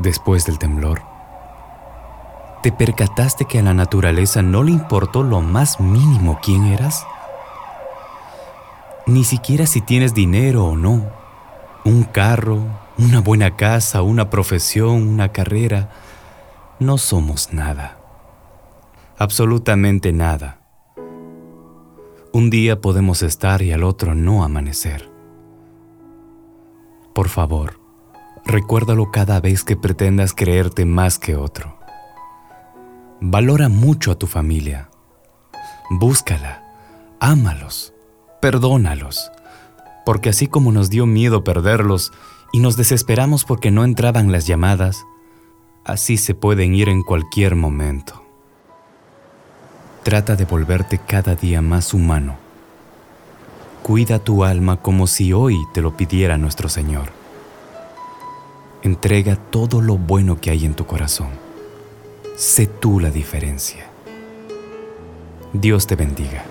después del temblor. ¿Te percataste que a la naturaleza no le importó lo más mínimo quién eras? Ni siquiera si tienes dinero o no, un carro, una buena casa, una profesión, una carrera. No somos nada. Absolutamente nada. Un día podemos estar y al otro no amanecer. Por favor, recuérdalo cada vez que pretendas creerte más que otro. Valora mucho a tu familia. Búscala, ámalos, perdónalos, porque así como nos dio miedo perderlos y nos desesperamos porque no entraban las llamadas, así se pueden ir en cualquier momento. Trata de volverte cada día más humano. Cuida tu alma como si hoy te lo pidiera nuestro Señor. Entrega todo lo bueno que hay en tu corazón Sé tú la diferencia. Dios te bendiga.